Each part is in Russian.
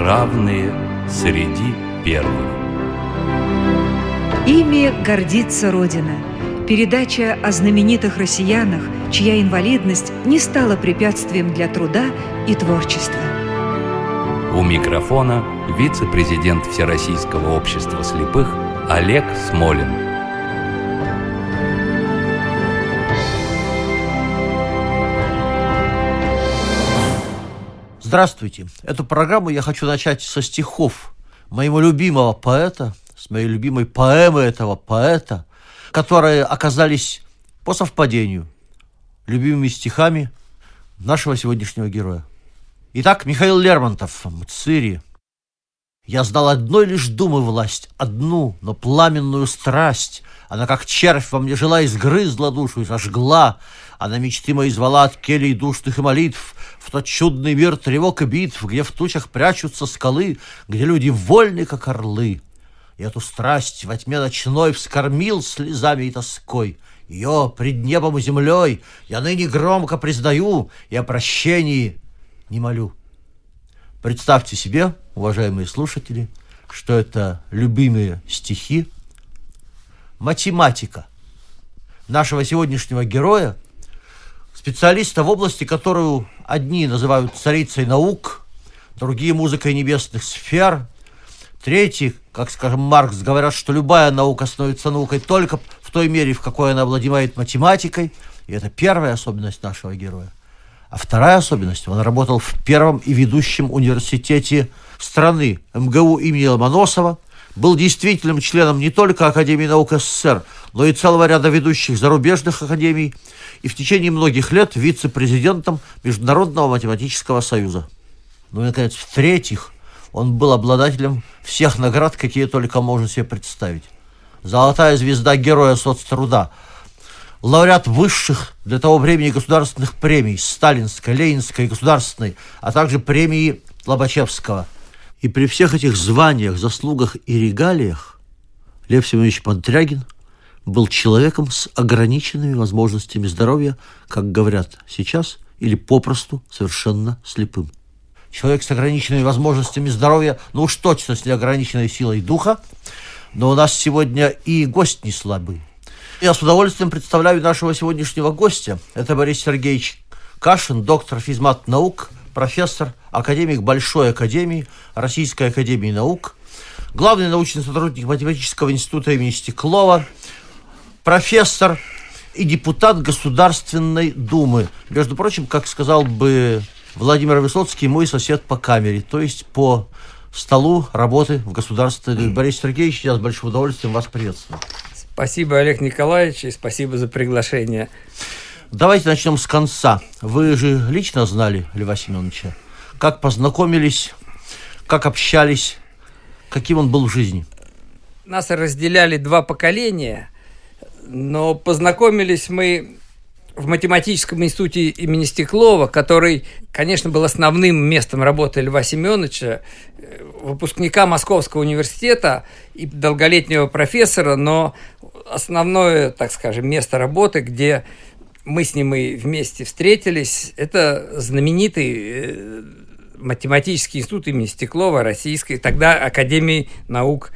равные среди первых. Ими гордится Родина. Передача о знаменитых россиянах, чья инвалидность не стала препятствием для труда и творчества. У микрофона вице-президент Всероссийского общества слепых Олег Смолин. Здравствуйте. Эту программу я хочу начать со стихов моего любимого поэта, с моей любимой поэмы этого поэта, которые оказались по совпадению любимыми стихами нашего сегодняшнего героя. Итак, Михаил Лермонтов, Мцири. Я знал одной лишь думы власть, одну, но пламенную страсть. Она, как червь, во мне жила, изгрызла душу и сожгла. Она мечты мои звала от келей душных молитв, в тот чудный мир тревог и битв, где в тучах прячутся скалы, где люди вольны, как орлы. И эту страсть во тьме ночной вскормил слезами и тоской. Ее пред небом и землей я ныне громко признаю и о прощении не молю. Представьте себе, уважаемые слушатели, что это любимые стихи, математика нашего сегодняшнего героя – специалиста в области, которую одни называют царицей наук, другие музыкой небесных сфер, третьи, как, скажем, Маркс, говорят, что любая наука становится наукой только в той мере, в какой она владеет математикой, и это первая особенность нашего героя. А вторая особенность, он работал в первом и ведущем университете страны МГУ имени Ломоносова, был действительным членом не только Академии наук СССР, но и целого ряда ведущих зарубежных академий, и в течение многих лет вице-президентом Международного математического союза. Ну и, наконец, в-третьих, он был обладателем всех наград, какие только можно себе представить. Золотая звезда Героя соцтруда, лауреат высших для того времени государственных премий Сталинской, Ленинской, Государственной, а также премии Лобачевского. И при всех этих званиях, заслугах и регалиях Лев Семенович Пантрягин – был человеком с ограниченными возможностями здоровья, как говорят сейчас, или попросту совершенно слепым. Человек с ограниченными возможностями здоровья, ну уж точно с неограниченной силой духа, но у нас сегодня и гость не слабый. Я с удовольствием представляю нашего сегодняшнего гостя. Это Борис Сергеевич Кашин, доктор физмат наук, профессор, академик Большой Академии, Российской Академии Наук, главный научный сотрудник Математического института имени Стеклова, профессор и депутат Государственной Думы. Между прочим, как сказал бы Владимир Высоцкий, мой сосед по камере, то есть по столу работы в государстве. Борис Сергеевич, я с большим удовольствием вас приветствую. Спасибо, Олег Николаевич, и спасибо за приглашение. Давайте начнем с конца. Вы же лично знали Льва Семеновича. Как познакомились, как общались, каким он был в жизни? Нас разделяли два поколения – но познакомились мы в математическом институте имени Стеклова, который, конечно, был основным местом работы Льва Семеновича, э, выпускника Московского университета и долголетнего профессора, но основное, так скажем, место работы, где мы с ним и вместе встретились, это знаменитый э, математический институт имени Стеклова, Российской, тогда Академии наук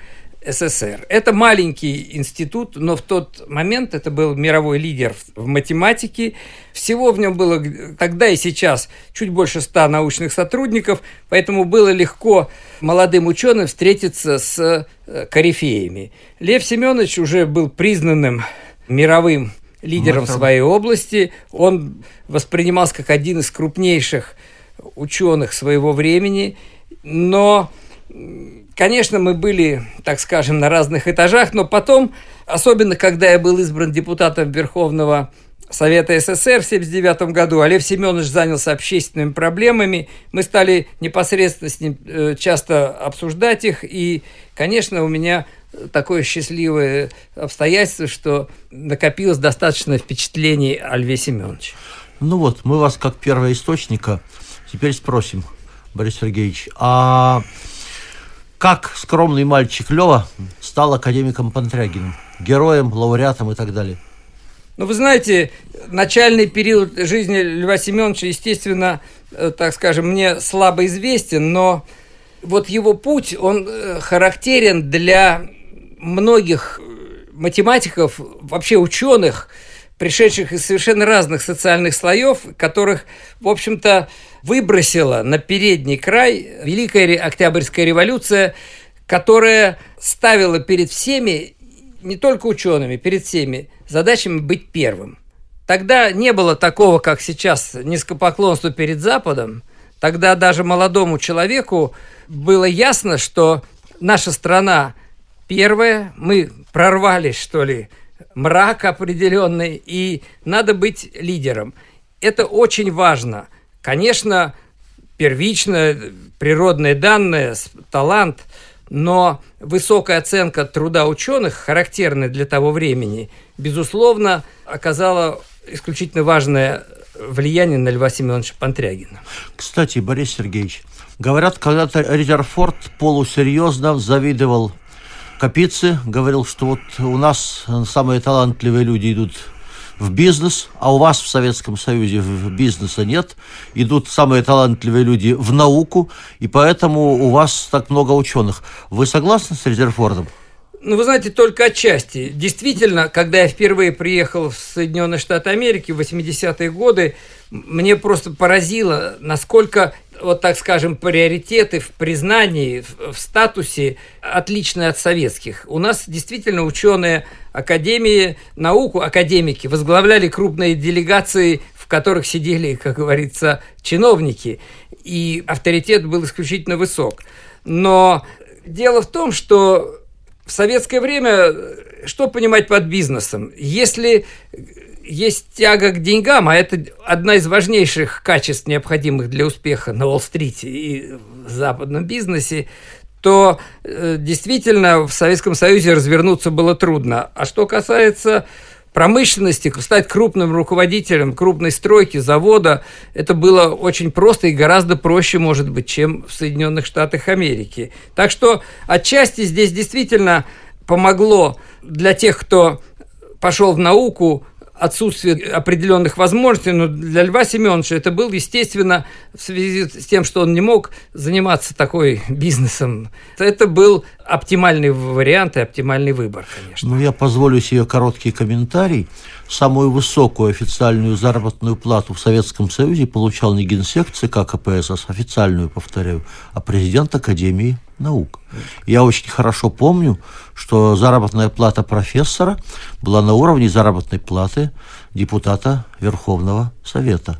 СССР. Это маленький институт, но в тот момент это был мировой лидер в математике. Всего в нем было тогда и сейчас чуть больше ста научных сотрудников, поэтому было легко молодым ученым встретиться с э, корифеями. Лев Семенович уже был признанным мировым лидером в своей области. Он воспринимался как один из крупнейших ученых своего времени, но Конечно, мы были, так скажем, на разных этажах, но потом, особенно когда я был избран депутатом Верховного Совета СССР в 1979 году, Лев Семенович занялся общественными проблемами, мы стали непосредственно с ним э, часто обсуждать их, и, конечно, у меня такое счастливое обстоятельство, что накопилось достаточно впечатлений о Льве Семеновиче. Ну вот, мы вас как первоисточника теперь спросим, Борис Сергеевич, а как скромный мальчик Лева стал академиком Пантрягиным, героем, лауреатом и так далее? Ну, вы знаете, начальный период жизни Льва Семеновича, естественно, э, так скажем, мне слабо известен, но вот его путь, он э, характерен для многих математиков, вообще ученых, пришедших из совершенно разных социальных слоев, которых, в общем-то, выбросила на передний край Великая Октябрьская революция, которая ставила перед всеми, не только учеными, перед всеми задачами быть первым. Тогда не было такого, как сейчас, низкопоклонства перед Западом. Тогда даже молодому человеку было ясно, что наша страна первая, мы прорвались, что ли, мрак определенный, и надо быть лидером. Это очень важно. Конечно, первично, природные данные, талант, но высокая оценка труда ученых, характерная для того времени, безусловно, оказала исключительно важное влияние на Льва Семеновича Пантрягина. Кстати, Борис Сергеевич, говорят, когда-то Резерфорд полусерьезно завидовал Капицы, говорил, что вот у нас самые талантливые люди идут в бизнес, а у вас в Советском Союзе бизнеса нет. Идут самые талантливые люди в науку, и поэтому у вас так много ученых. Вы согласны с Резерфордом? Ну, вы знаете, только отчасти. Действительно, когда я впервые приехал в Соединенные Штаты Америки в 80-е годы, мне просто поразило, насколько, вот так скажем, приоритеты в признании, в статусе отличные от советских. У нас действительно ученые Академии науку, академики, возглавляли крупные делегации, в которых сидели, как говорится, чиновники, и авторитет был исключительно высок. Но дело в том, что в советское время что понимать под бизнесом? Если есть тяга к деньгам, а это одна из важнейших качеств, необходимых для успеха на Уолл-стрите и в западном бизнесе, то э, действительно в Советском Союзе развернуться было трудно. А что касается промышленности, стать крупным руководителем крупной стройки, завода, это было очень просто и гораздо проще, может быть, чем в Соединенных Штатах Америки. Так что отчасти здесь действительно помогло для тех, кто пошел в науку, отсутствие определенных возможностей, но для Льва Семеновича это был, естественно, в связи с тем, что он не мог заниматься такой бизнесом. Это был оптимальный вариант и оптимальный выбор, конечно. Ну, я позволю себе короткий комментарий. Самую высокую официальную заработную плату в Советском Союзе получал не генсек ЦК КПСС, официальную, повторяю, а президент Академии наук. Я очень хорошо помню, что заработная плата профессора была на уровне заработной платы депутата Верховного Совета.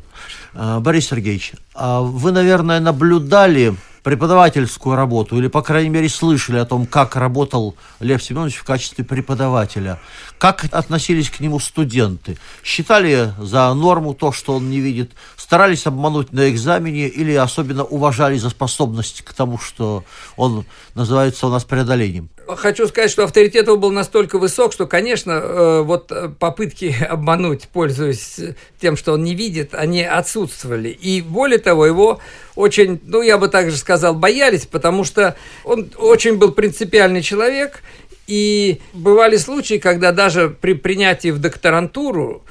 А, Борис Сергеевич, а вы, наверное, наблюдали преподавательскую работу, или, по крайней мере, слышали о том, как работал Лев Семенович в качестве преподавателя. Как относились к нему студенты? Считали за норму то, что он не видит? Старались обмануть на экзамене или особенно уважали за способность к тому, что он называется у нас преодолением? Хочу сказать, что авторитет его был настолько высок, что, конечно, э, вот попытки обмануть, пользуясь тем, что он не видит, они отсутствовали. И более того, его очень, ну, я бы также сказал, боялись, потому что он очень был принципиальный человек, и бывали случаи, когда даже при принятии в докторантуру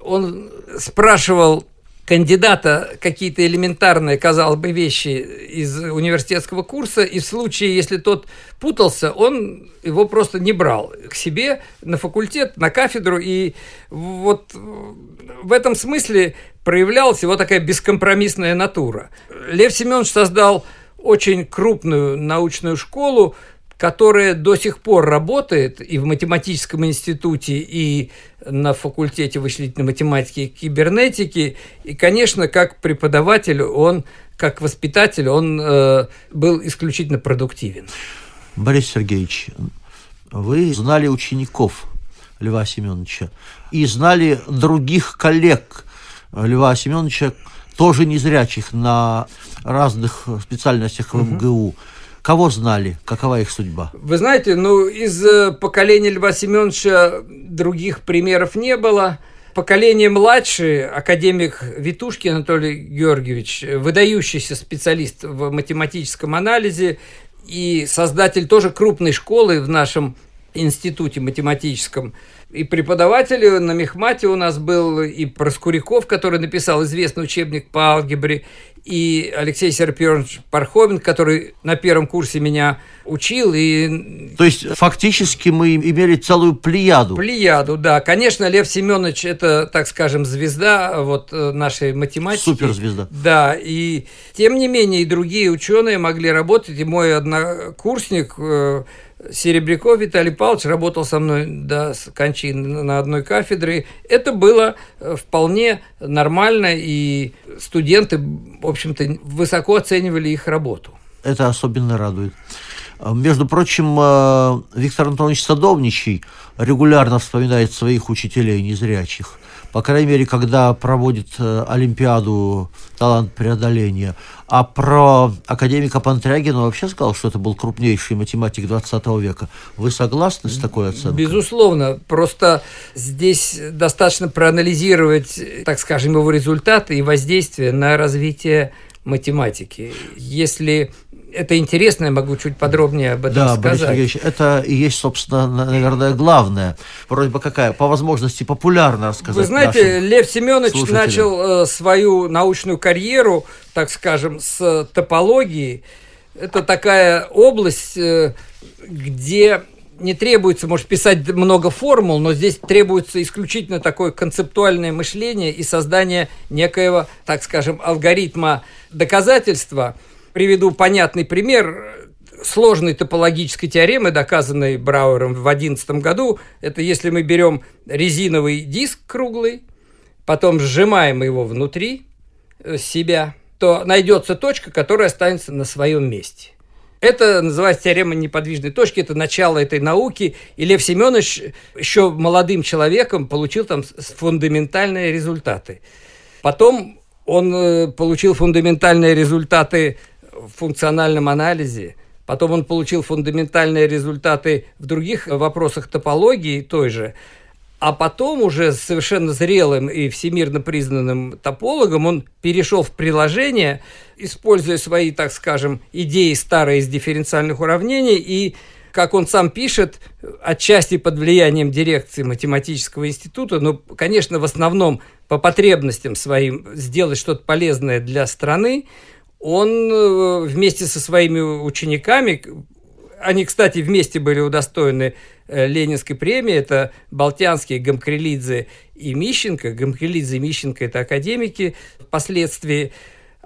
он спрашивал кандидата какие-то элементарные, казалось бы, вещи из университетского курса, и в случае, если тот путался, он его просто не брал к себе на факультет, на кафедру, и вот в этом смысле проявлялась его такая бескомпромиссная натура. Лев Семенович создал очень крупную научную школу, которая до сих пор работает и в математическом институте, и на факультете вычислительной математики и кибернетики. И, конечно, как преподаватель, он, как воспитатель, он э, был исключительно продуктивен. Борис Сергеевич, вы знали учеников Льва Семеновича и знали других коллег Льва Семеновича, тоже незрячих на разных специальностях в МГУ. Угу. Кого знали? Какова их судьба? Вы знаете, ну, из э, поколения Льва Семеновича других примеров не было. Поколение младшее, академик Витушкин Анатолий Георгиевич, выдающийся специалист в математическом анализе и создатель тоже крупной школы в нашем институте математическом. И преподаватели на Мехмате у нас был и Проскуряков, который написал известный учебник по алгебре, и Алексей Серпионович Пархомин, который на первом курсе меня учил. И... То есть фактически мы имели целую плеяду. Плеяду, да. Конечно, Лев Семенович это, так скажем, звезда вот э, нашей математики. Суперзвезда. Да, и тем не менее и другие ученые могли работать, и мой однокурсник э, Серебряков Виталий Павлович работал со мной до кончины на одной кафедре. Это было э, вполне нормально, и студенты, в общем-то, высоко оценивали их работу. Это особенно радует. Между прочим, э, Виктор Антонович Садовничий регулярно вспоминает своих учителей незрячих по крайней мере, когда проводит э, Олимпиаду «Талант преодоления». А про академика Пантрягина вообще сказал, что это был крупнейший математик 20 века. Вы согласны с такой оценкой? Безусловно. Просто здесь достаточно проанализировать, так скажем, его результаты и воздействие на развитие математики. Если это интересно, я могу чуть подробнее об этом да, сказать. Борис Сергеевич, это и есть, собственно, наверное, главное. Вроде бы какая, по возможности популярно рассказать Вы знаете, Лев Семенович начал э, свою научную карьеру, так скажем, с топологии. Это такая область, э, где не требуется, может, писать много формул, но здесь требуется исключительно такое концептуальное мышление и создание некоего, так скажем, алгоритма доказательства – Приведу понятный пример сложной топологической теоремы, доказанной Брауэром в 2011 году. Это если мы берем резиновый диск круглый, потом сжимаем его внутри э, себя, то найдется точка, которая останется на своем месте. Это называется теорема неподвижной точки, это начало этой науки. И Лев Семенович еще молодым человеком получил там фундаментальные результаты. Потом он э, получил фундаментальные результаты в функциональном анализе, потом он получил фундаментальные результаты в других вопросах топологии той же, а потом уже совершенно зрелым и всемирно признанным топологом он перешел в приложение, используя свои, так скажем, идеи старые из дифференциальных уравнений и как он сам пишет, отчасти под влиянием дирекции математического института, но, конечно, в основном по потребностям своим сделать что-то полезное для страны, он э, вместе со своими учениками, они, кстати, вместе были удостоены э, Ленинской премии, это Болтянский, Гамкрелидзе и Мищенко. Гамкрелидзе и Мищенко – это академики впоследствии.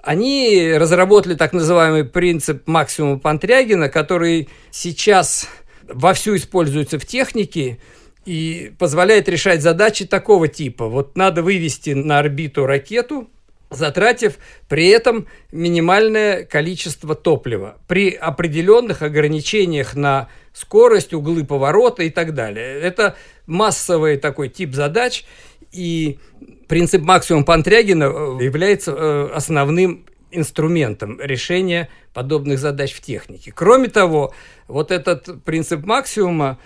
Они разработали так называемый принцип максимума Пантрягина, который сейчас вовсю используется в технике и позволяет решать задачи такого типа. Вот надо вывести на орбиту ракету – затратив при этом минимальное количество топлива при определенных ограничениях на скорость, углы поворота и так далее. Это массовый такой тип задач, и принцип максимум Пантрягина э, является э, основным инструментом решения подобных задач в технике. Кроме того, вот этот принцип максимума,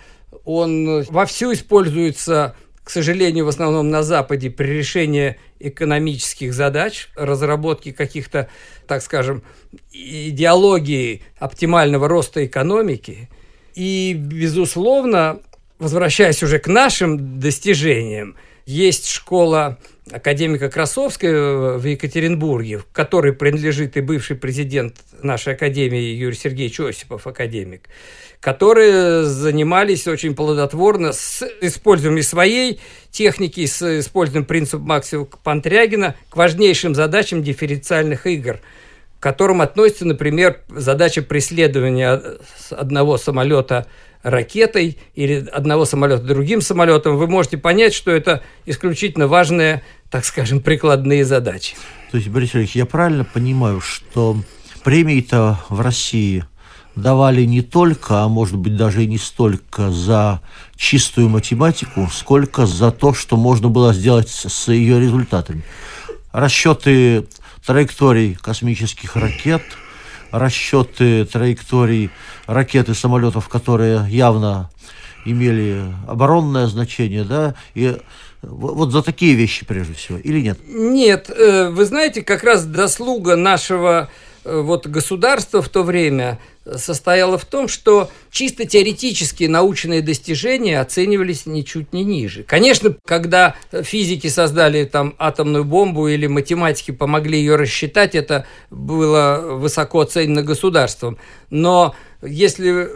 он вовсю используется к сожалению, в основном на Западе при решении экономических задач, разработке каких-то, так скажем, идеологии оптимального роста экономики. И, безусловно, возвращаясь уже к нашим достижениям, есть школа академика Красовского в Екатеринбурге, в которой принадлежит и бывший президент нашей академии Юрий Сергеевич Осипов, академик которые занимались очень плодотворно с использованием своей техники, с использованием принципа Максима Пантрягина к важнейшим задачам дифференциальных игр, к которым относится, например, задача преследования одного самолета ракетой или одного самолета другим самолетом, вы можете понять, что это исключительно важные, так скажем, прикладные задачи. То есть, Борис Ильич, я правильно понимаю, что премии-то в России давали не только, а может быть даже и не столько за чистую математику, сколько за то, что можно было сделать с ее результатами. Расчеты траекторий космических ракет, расчеты траекторий ракет и самолетов, которые явно имели оборонное значение, да, и вот за такие вещи прежде всего, или нет? Нет, э, вы знаете, как раз заслуга нашего э, вот государство в то время состояло в том, что чисто теоретические научные достижения оценивались ничуть не ниже. Конечно, когда физики создали там атомную бомбу или математики помогли ее рассчитать, это было высоко оценено государством. Но если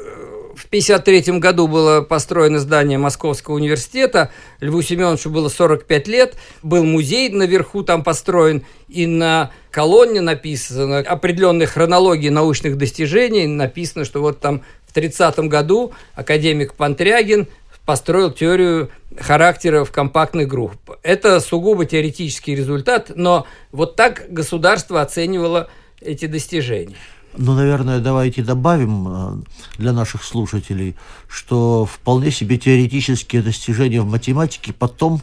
в 1953 году было построено здание Московского университета, Льву Семеновичу было 45 лет, был музей наверху там построен, и на колонне написано определенной хронологии научных достижений, написано, что вот там в 30 году академик Пантрягин построил теорию характеров компактных групп. Это сугубо теоретический результат, но вот так государство оценивало эти достижения. Ну, наверное, давайте добавим э, для наших слушателей, что вполне себе теоретические достижения в математике потом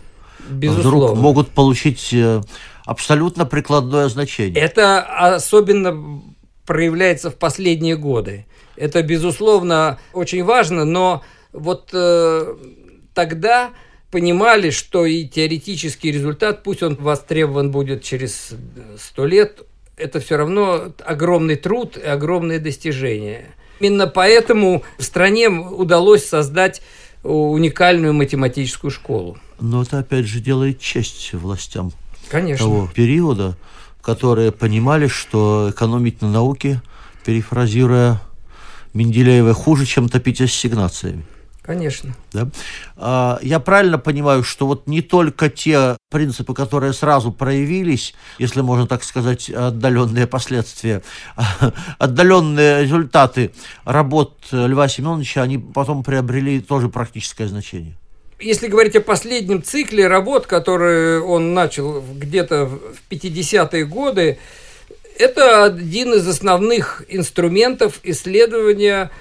Безусловно. вдруг могут получить э, абсолютно прикладное значение. Это особенно проявляется в последние годы. Это, безусловно, очень важно, но вот э, тогда понимали, что и теоретический результат, пусть он востребован будет через сто лет, это все равно огромный труд и огромные достижения. Именно поэтому в стране удалось создать уникальную математическую школу. Но это опять же делает честь властям Конечно. того периода, которые понимали, что экономить на науке, перефразируя Менделеева, хуже, чем топить ассигнациями. Конечно. Да? А, я правильно понимаю, что вот не только те принципы, которые сразу проявились, если можно так сказать, отдаленные последствия, отдаленные результаты работ Льва Семеновича, они потом приобрели тоже практическое значение? Если говорить о последнем цикле работ, который он начал где-то в 50-е годы, это один из основных инструментов исследования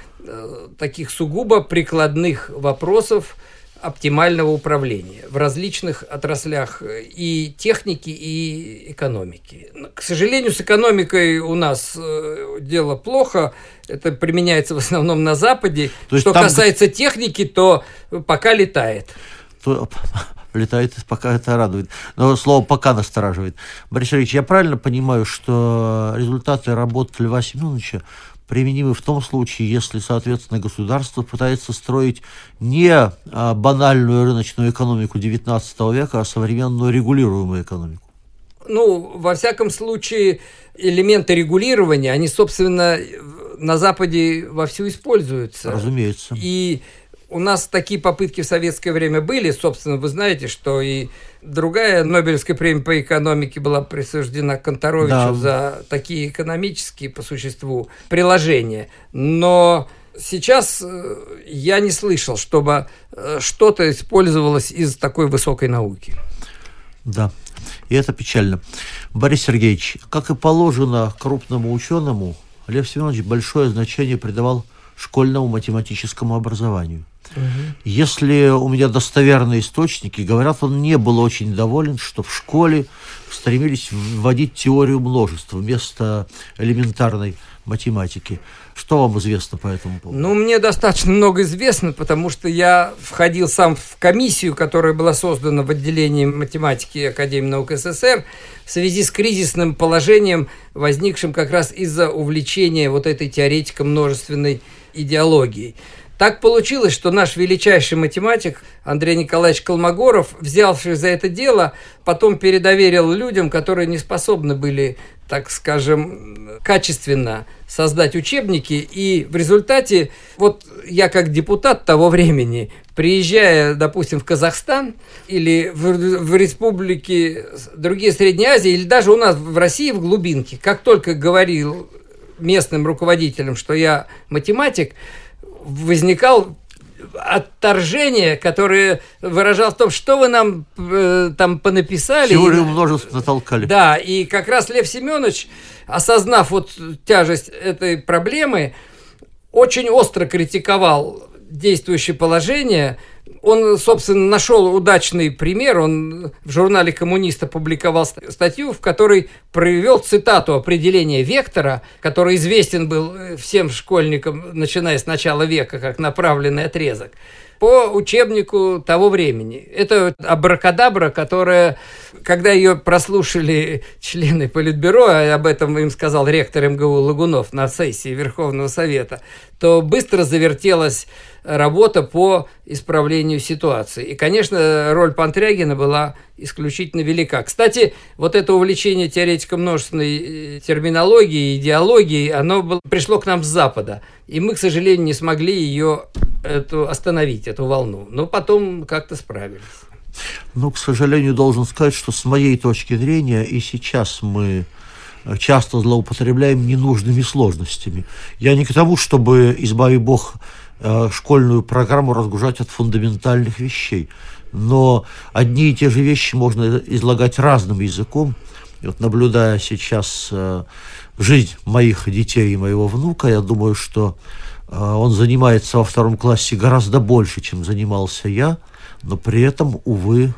таких сугубо прикладных вопросов оптимального управления в различных отраслях и техники, и экономики. К сожалению, с экономикой у нас э, дело плохо. Это применяется в основном на Западе. То Что там... касается техники, то пока летает. То летает, пока это радует. Но слово «пока» настораживает. Борис Ильич, я правильно понимаю, что результаты работы Льва Семеновича применимы в том случае, если, соответственно, государство пытается строить не а, банальную рыночную экономику XIX века, а современную регулируемую экономику. Ну, во всяком случае, элементы регулирования, они, собственно, на Западе вовсю используются. Разумеется. И у нас такие попытки в советское время были. Собственно, вы знаете, что и другая Нобелевская премия по экономике была присуждена Конторовичу да. за такие экономические, по существу, приложения. Но сейчас э, я не слышал, чтобы э, что-то использовалось из такой высокой науки. Да, и это печально. Борис Сергеевич, как и положено крупному ученому, Лев Семенович большое значение придавал школьному математическому образованию. Угу. Если у меня достоверные источники, говорят, он не был очень доволен, что в школе стремились вводить теорию множества вместо элементарной математики. Что вам известно по этому поводу? Ну, мне достаточно много известно, потому что я входил сам в комиссию, которая была создана в отделении математики Академии наук СССР в связи с кризисным положением, возникшим как раз из-за увлечения вот этой теоретико-множественной идеологией. Так получилось, что наш величайший математик Андрей Николаевич Колмогоров, взявший за это дело, потом передоверил людям, которые не способны были, так скажем, качественно создать учебники. И в результате, вот я как депутат того времени, приезжая, допустим, в Казахстан или в, в республики другие Средней Азии, или даже у нас в России в глубинке, как только говорил местным руководителям, что я математик, возникал отторжение, которое выражал в том, что вы нам э, там понаписали. Теорию множеств натолкали. Да, и как раз Лев Семенович, осознав вот тяжесть этой проблемы, очень остро критиковал действующее положение – он, собственно, нашел удачный пример. Он в журнале «Коммунист» опубликовал статью, в которой провел цитату определения вектора, который известен был э, всем школьникам, начиная с начала века, как направленный отрезок. По учебнику того времени. Это абракадабра, которая, когда ее прослушали члены Политбюро, а об этом им сказал ректор МГУ Лагунов на сессии Верховного Совета, то быстро завертелась работа по исправлению ситуации. И, конечно, роль Пантрягина была исключительно велика. Кстати, вот это увлечение теоретиком множественной э, терминологии, идеологии, оно было, пришло к нам с Запада. И мы, к сожалению, не смогли ее эту, остановить, эту волну. Но потом как-то справились. Ну, к сожалению, должен сказать, что с моей точки зрения и сейчас мы часто злоупотребляем ненужными сложностями. Я не к тому, чтобы, избави Бог, Э, школьную программу разгружать от фундаментальных вещей. Но одни и те же вещи можно излагать разным языком. И вот наблюдая сейчас э, жизнь моих детей и моего внука, я думаю, что э, он занимается во втором классе гораздо больше, чем занимался я, но при этом, увы,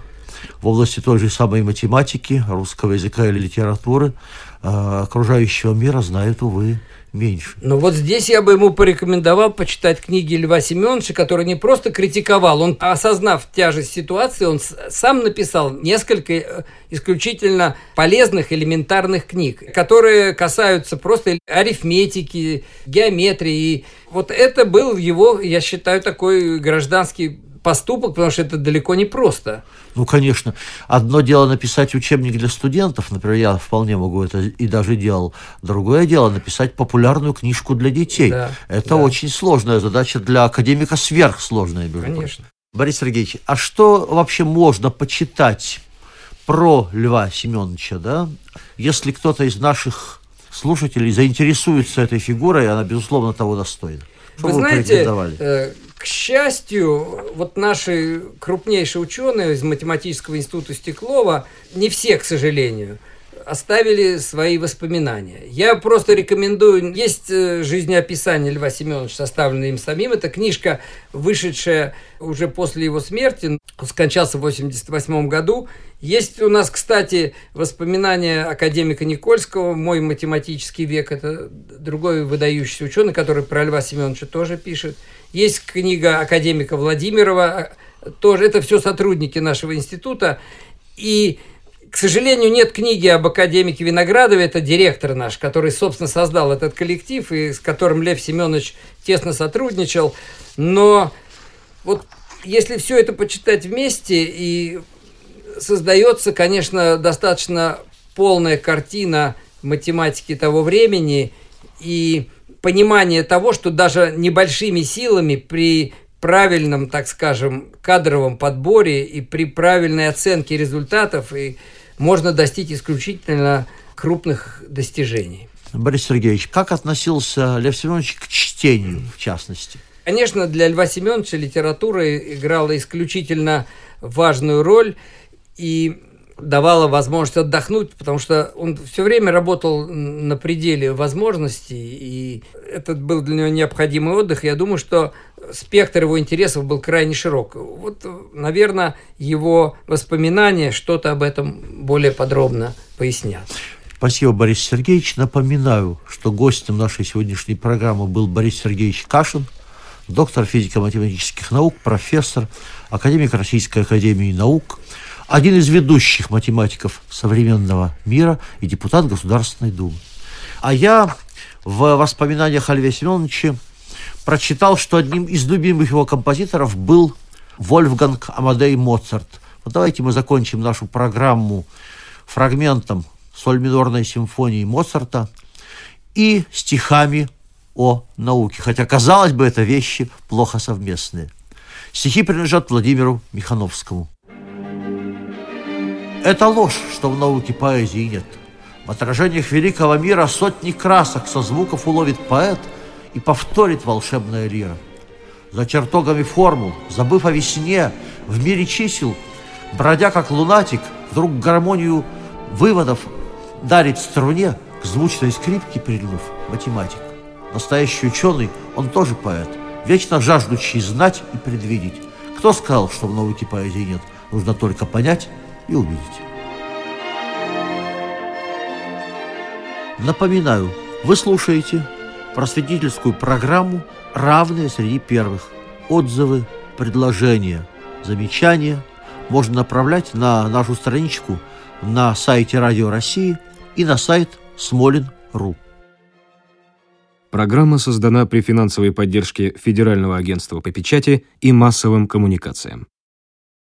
в области той же самой математики, русского языка или литературы окружающего мира знает, увы, меньше. Ну вот здесь я бы ему порекомендовал почитать книги Льва Семеновича, который не просто критиковал, он, осознав тяжесть ситуации, он сам написал несколько э, исключительно полезных элементарных книг, которые касаются просто арифметики, геометрии. Вот это был его, я считаю, такой гражданский поступок, потому что это далеко не просто. Ну, конечно. Одно дело написать учебник для студентов, например, я вполне могу это и даже делал. Другое дело написать популярную книжку для детей. Да, это да. очень сложная задача для академика, сверхсложная, между Конечно. Прочим. Борис Сергеевич, а что вообще можно почитать про Льва Семеновича, да? Если кто-то из наших слушателей заинтересуется этой фигурой, она, безусловно, того достойна. Что вы, вы знаете, к счастью, вот наши крупнейшие ученые из математического института Стеклова, не все, к сожалению, оставили свои воспоминания. Я просто рекомендую, есть э, жизнеописание Льва Семеновича, составленное им самим. Это книжка, вышедшая уже после его смерти. Он скончался в 1988 году. Есть у нас, кстати, воспоминания академика Никольского «Мой математический век». Это другой выдающийся ученый, который про Льва Семеновича тоже пишет. Есть книга академика Владимирова, тоже это все сотрудники нашего института. И, к сожалению, нет книги об академике Виноградове, это директор наш, который, собственно, создал этот коллектив и с которым Лев Семенович тесно сотрудничал. Но вот если все это почитать вместе, и создается, конечно, достаточно полная картина математики того времени, и понимание того, что даже небольшими силами при правильном, так скажем, кадровом подборе и при правильной оценке результатов и можно достичь исключительно крупных достижений. Борис Сергеевич, как относился Лев Семенович к чтению, в частности? Конечно, для Льва Семеновича литература играла исключительно важную роль. И давала возможность отдохнуть, потому что он все время работал на пределе возможностей, и это был для него необходимый отдых. Я думаю, что спектр его интересов был крайне широк. Вот, наверное, его воспоминания что-то об этом более подробно пояснят. Спасибо, Борис Сергеевич. Напоминаю, что гостем нашей сегодняшней программы был Борис Сергеевич Кашин, доктор физико-математических наук, профессор, академик Российской академии наук – один из ведущих математиков современного мира и депутат Государственной Думы. А я в воспоминаниях о Льве Семеновиче прочитал, что одним из любимых его композиторов был Вольфганг Амадей Моцарт. Вот давайте мы закончим нашу программу фрагментом соль минорной симфонии Моцарта и стихами о науке. Хотя, казалось бы, это вещи плохо совместные. Стихи принадлежат Владимиру Михановскому. Это ложь, что в науке поэзии нет. В отражениях великого мира сотни красок со звуков уловит поэт и повторит волшебная лира. За чертогами формул, забыв о весне, в мире чисел, бродя как лунатик, вдруг гармонию выводов дарит струне, к звучной скрипке прильнув математик. Настоящий ученый, он тоже поэт, вечно жаждущий знать и предвидеть. Кто сказал, что в науке поэзии нет? Нужно только понять и увидеть. Напоминаю, вы слушаете просветительскую программу «Равные среди первых. Отзывы предложения, замечания можно направлять на нашу страничку на сайте Радио России и на сайт Смолин.ру. Программа создана при финансовой поддержке Федерального агентства по печати и массовым коммуникациям.